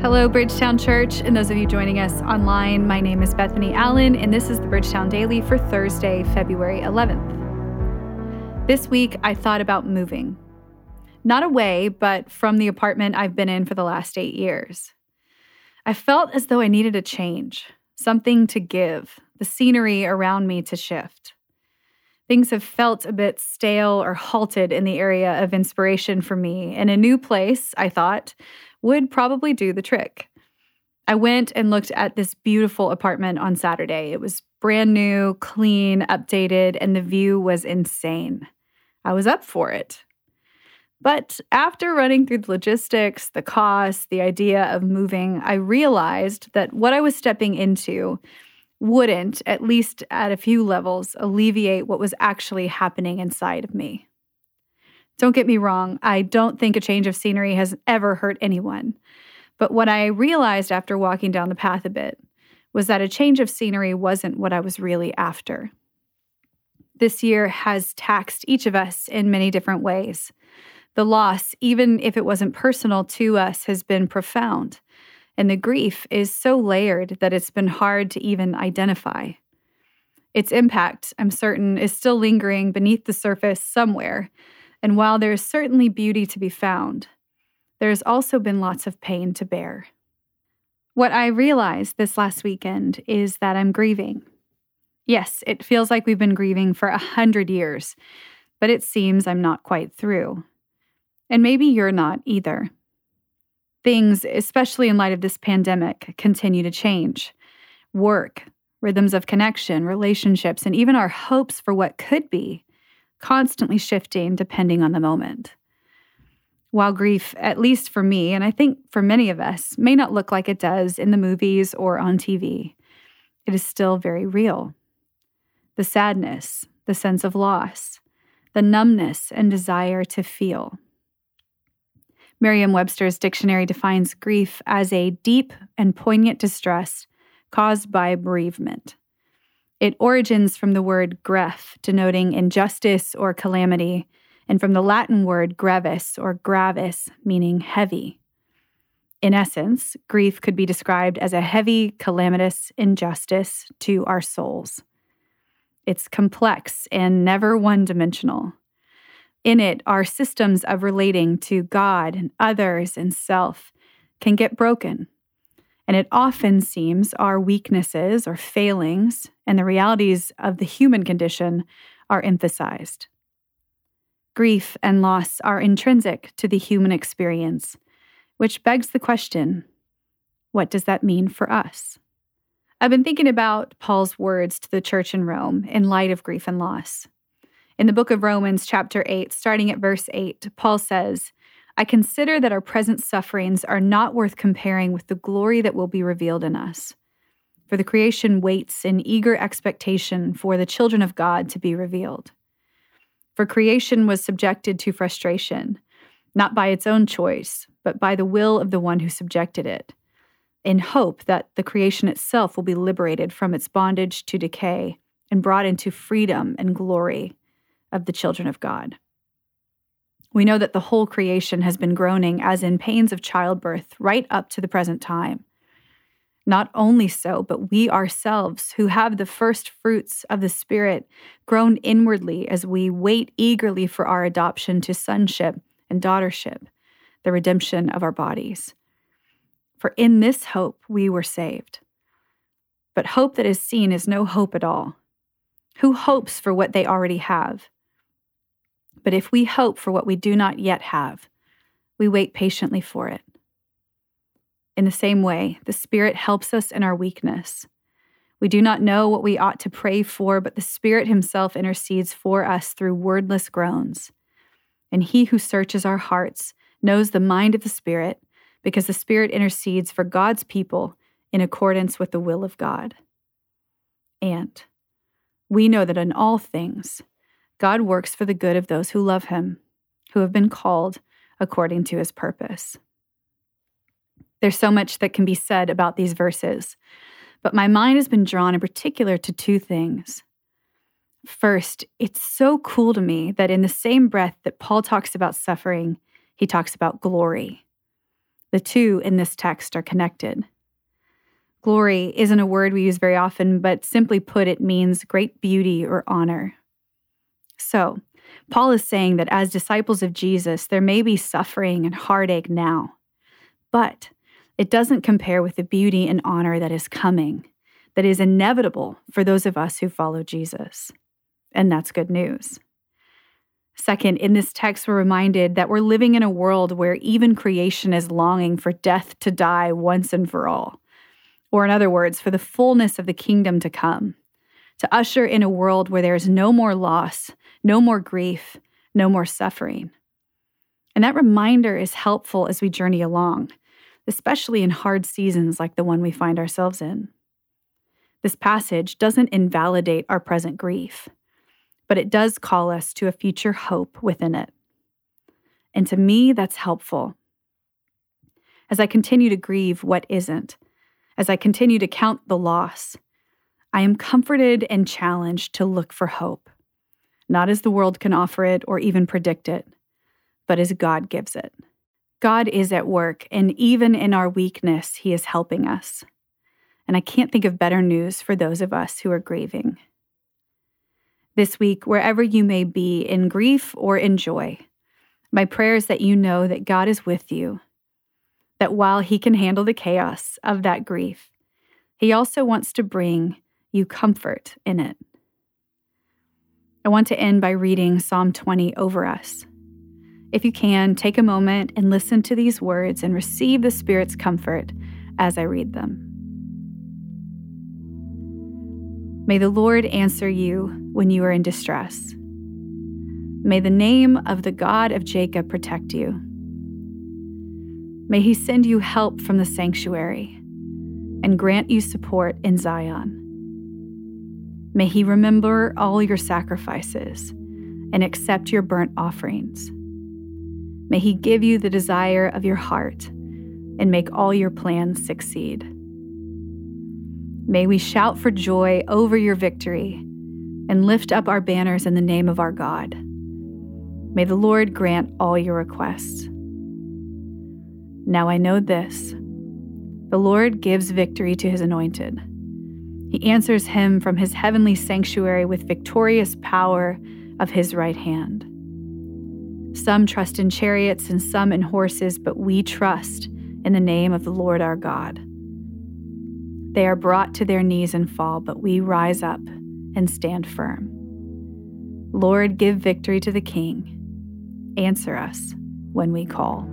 Hello, Bridgetown Church, and those of you joining us online. My name is Bethany Allen, and this is the Bridgetown Daily for Thursday, February 11th. This week, I thought about moving. Not away, but from the apartment I've been in for the last eight years. I felt as though I needed a change, something to give, the scenery around me to shift. Things have felt a bit stale or halted in the area of inspiration for me, and a new place, I thought, would probably do the trick. I went and looked at this beautiful apartment on Saturday. It was brand new, clean, updated, and the view was insane. I was up for it. But after running through the logistics, the costs, the idea of moving, I realized that what I was stepping into wouldn't, at least at a few levels, alleviate what was actually happening inside of me. Don't get me wrong, I don't think a change of scenery has ever hurt anyone. But what I realized after walking down the path a bit was that a change of scenery wasn't what I was really after. This year has taxed each of us in many different ways. The loss, even if it wasn't personal to us, has been profound. And the grief is so layered that it's been hard to even identify. Its impact, I'm certain, is still lingering beneath the surface somewhere and while there is certainly beauty to be found, there has also been lots of pain to bear. What I realized this last weekend is that I'm grieving. Yes, it feels like we've been grieving for a hundred years, but it seems I'm not quite through. And maybe you're not either. Things, especially in light of this pandemic, continue to change. Work, rhythms of connection, relationships, and even our hopes for what could be constantly shifting depending on the moment. While grief, at least for me, and I think for many of us, may not look like it does in the movies or on TV, it is still very real. The sadness, the sense of loss, the numbness and desire to feel. Merriam Webster's dictionary defines grief as a deep and poignant distress caused by bereavement. It origins from the word gref, denoting injustice or calamity, and from the Latin word gravis or gravis, meaning heavy. In essence, grief could be described as a heavy, calamitous injustice to our souls. It's complex and never one dimensional. In it, our systems of relating to God and others and self can get broken and it often seems our weaknesses or failings and the realities of the human condition are emphasized. Grief and loss are intrinsic to the human experience, which begs the question what does that mean for us? I've been thinking about Paul's words to the church in Rome in light of grief and loss. In the book of Romans, chapter 8, starting at verse 8, Paul says, I consider that our present sufferings are not worth comparing with the glory that will be revealed in us. For the creation waits in eager expectation for the children of God to be revealed. For creation was subjected to frustration, not by its own choice, but by the will of the one who subjected it, in hope that the creation itself will be liberated from its bondage to decay and brought into freedom and glory of the children of God. We know that the whole creation has been groaning as in pains of childbirth right up to the present time. Not only so, but we ourselves, who have the first fruits of the Spirit, groan inwardly as we wait eagerly for our adoption to sonship and daughtership, the redemption of our bodies. For in this hope we were saved. But hope that is seen is no hope at all. Who hopes for what they already have? But if we hope for what we do not yet have, we wait patiently for it. In the same way, the Spirit helps us in our weakness. We do not know what we ought to pray for, but the Spirit Himself intercedes for us through wordless groans. And He who searches our hearts knows the mind of the Spirit, because the Spirit intercedes for God's people in accordance with the will of God. And we know that in all things, God works for the good of those who love him, who have been called according to his purpose. There's so much that can be said about these verses, but my mind has been drawn in particular to two things. First, it's so cool to me that in the same breath that Paul talks about suffering, he talks about glory. The two in this text are connected. Glory isn't a word we use very often, but simply put, it means great beauty or honor. So, Paul is saying that as disciples of Jesus, there may be suffering and heartache now, but it doesn't compare with the beauty and honor that is coming, that is inevitable for those of us who follow Jesus. And that's good news. Second, in this text, we're reminded that we're living in a world where even creation is longing for death to die once and for all. Or, in other words, for the fullness of the kingdom to come, to usher in a world where there is no more loss, no more grief, no more suffering. And that reminder is helpful as we journey along, especially in hard seasons like the one we find ourselves in. This passage doesn't invalidate our present grief but it does call us to a future hope within it. And to me, that's helpful. As I continue to grieve what isn't, as I continue to count the loss, I am comforted and challenged to look for hope, not as the world can offer it or even predict it, but as God gives it. God is at work, and even in our weakness, He is helping us. And I can't think of better news for those of us who are grieving this week, wherever you may be, in grief or in joy. My prayer is that you know that God is with you, that while He can handle the chaos of that grief, He also wants to bring you comfort in it. I want to end by reading Psalm 20 over us. If you can, take a moment and listen to these words and receive the Spirit's comfort as I read them. May the Lord answer you when you are in distress. May the name of the God of Jacob protect you. May he send you help from the sanctuary and grant you support in Zion. May he remember all your sacrifices and accept your burnt offerings. May he give you the desire of your heart and make all your plans succeed. May we shout for joy over your victory and lift up our banners in the name of our God. May the Lord grant all your requests. Now I know this the Lord gives victory to his anointed. He answers him from his heavenly sanctuary with victorious power of his right hand. Some trust in chariots and some in horses, but we trust in the name of the Lord our God. They are brought to their knees and fall, but we rise up and stand firm. Lord, give victory to the King. Answer us when we call.